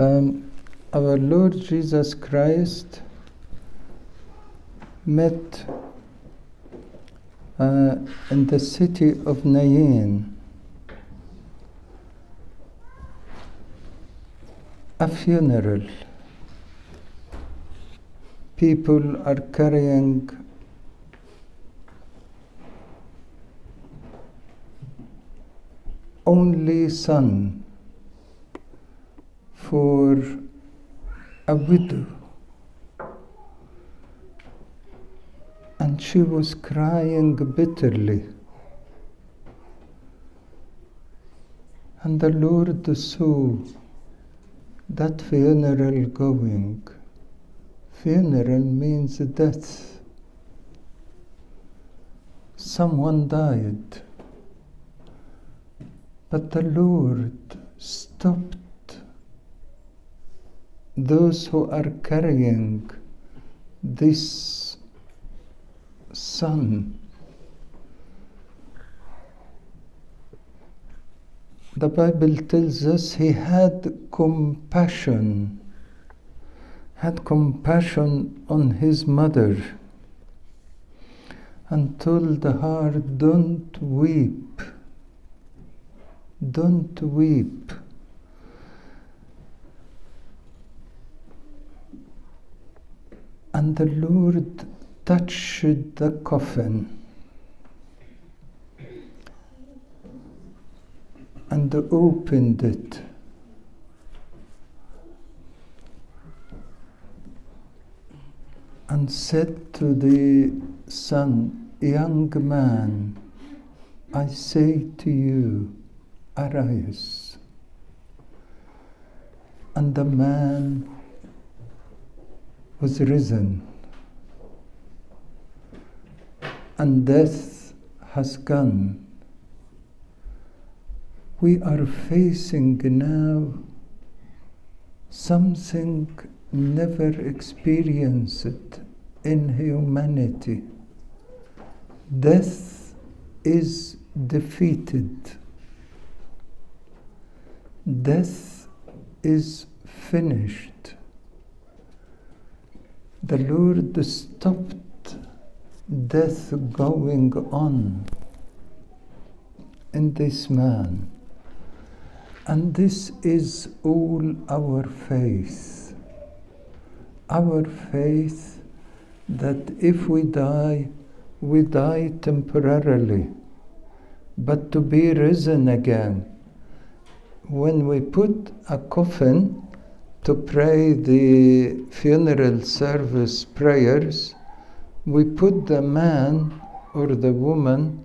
Um, our Lord Jesus Christ met uh, in the city of Nain a funeral. People are carrying only son for a widow. And she was crying bitterly. And the Lord saw that funeral going. Funeral means death. Someone died. But the Lord stopped those who are carrying this son. The Bible tells us he had compassion, had compassion on his mother, and told her, Don't weep, don't weep. And the Lord touched the coffin and opened it. And said to the son, Young man, I say to you, arise. And the man was risen, and death has gone. We are facing now something never experienced in humanity. Death is defeated. Death is finished. The Lord stopped death going on in this man. And this is all our faith. Our faith that if we die, we die temporarily, but to be risen again. When we put a coffin to pray the funeral service prayers, we put the man or the woman,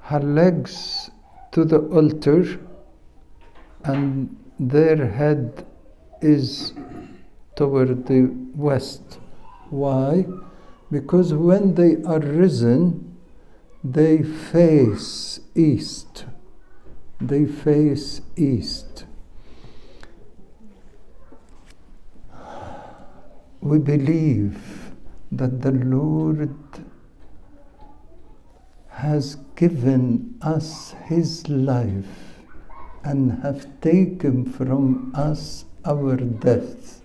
her legs to the altar, and their head is toward the west. Why? Because when they are risen, they face east. They face east. We believe that the Lord has given us His life and have taken from us our death,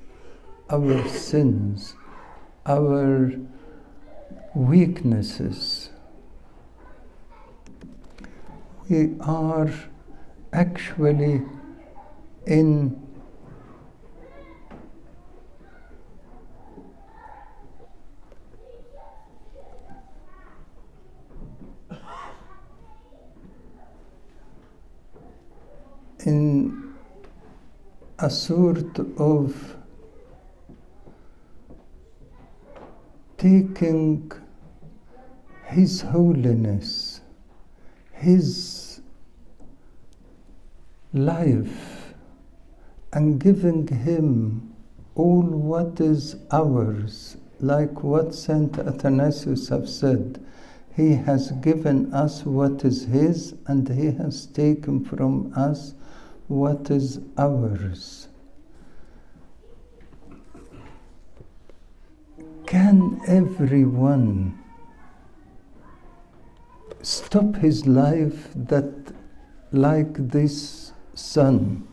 our sins, our weaknesses. We are actually in in a sort of taking His holiness, His life, and giving Him all what is ours, like what Saint Athanasius have said. He has given us what is His, and He has taken from us what is ours. Can everyone stop his life that like this son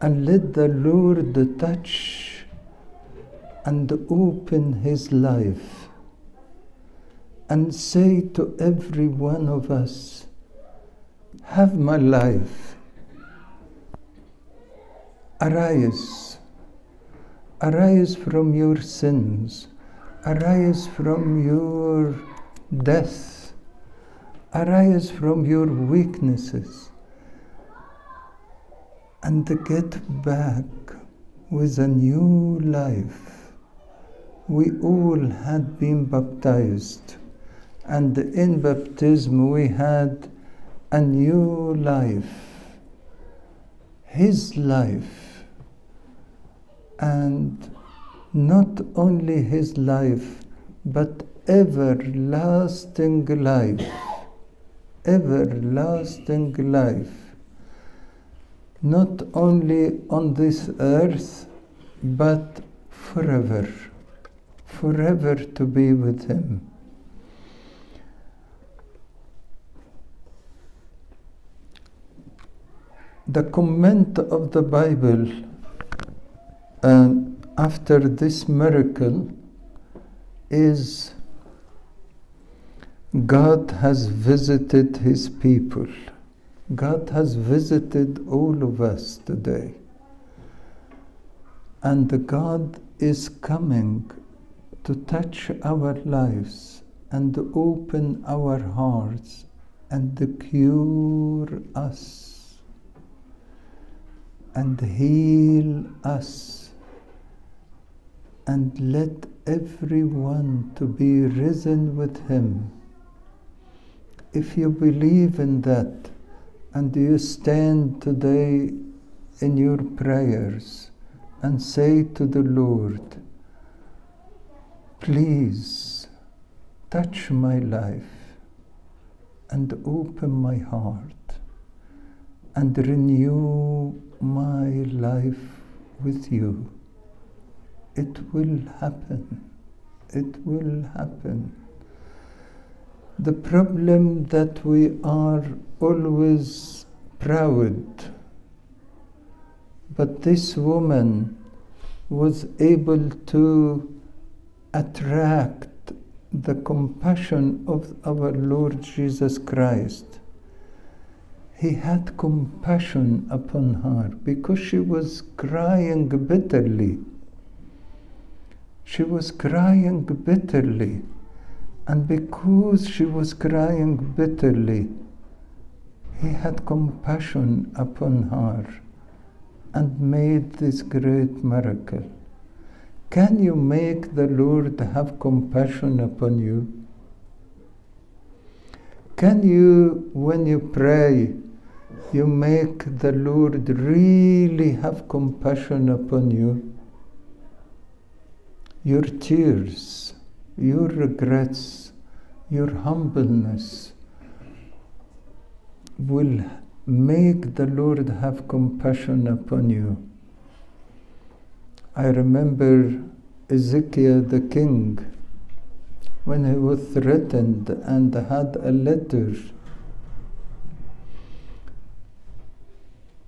and let the Lord touch and open his life and say to every one of us, Have my life. Arise. Arise from your sins. Arise from your death. Arise from your weaknesses. And get back with a new life. We all had been baptized, and in baptism we had a new life. His life. And not only his life, but everlasting life. Everlasting life. Not only on this earth, but forever. Forever to be with him. The comment of the Bible uh, after this miracle is God has visited his people. God has visited all of us today. And God is coming to touch our lives and open our hearts and cure us and heal us and let everyone to be risen with him. If you believe in that and you stand today in your prayers and say to the Lord, please touch my life and open my heart and renew my life with you it will happen. It will happen. The problem that we are always proud, but this woman was able to attract the compassion of our Lord Jesus Christ. He had compassion upon her because she was crying bitterly she was crying bitterly. And because she was crying bitterly, he had compassion upon her and made this great miracle. Can you make the Lord have compassion upon you? Can you, when you pray, you make the Lord really have compassion upon you? Your tears, your regrets, your humbleness will make the Lord have compassion upon you. I remember Ezekiel the king when he was threatened and had a letter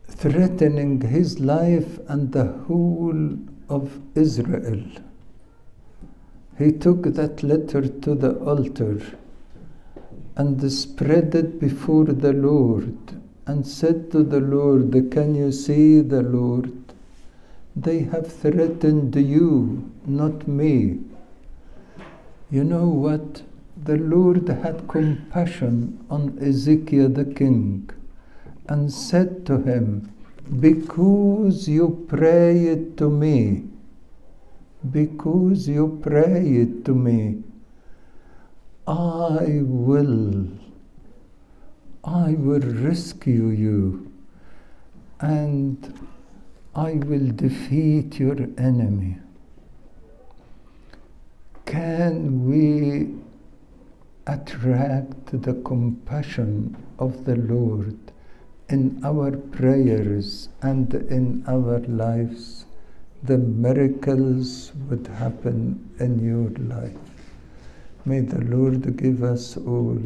threatening his life and the whole of Israel he took that letter to the altar and spread it before the Lord and said to the Lord, Can you see the Lord? They have threatened you, not me. You know what? The Lord had compassion on Ezekiel the king and said to him, Because you prayed to me, because you prayed to me, I will, I will rescue you and I will defeat your enemy. Can we attract the compassion of the Lord in our prayers and in our lives? The miracles would happen in your life. May the Lord give us all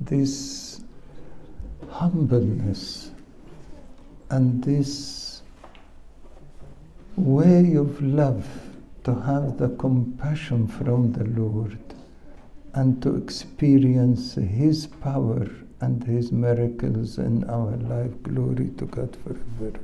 this humbleness and this way of love to have the compassion from the Lord and to experience His power and His miracles in our life. Glory to God forever.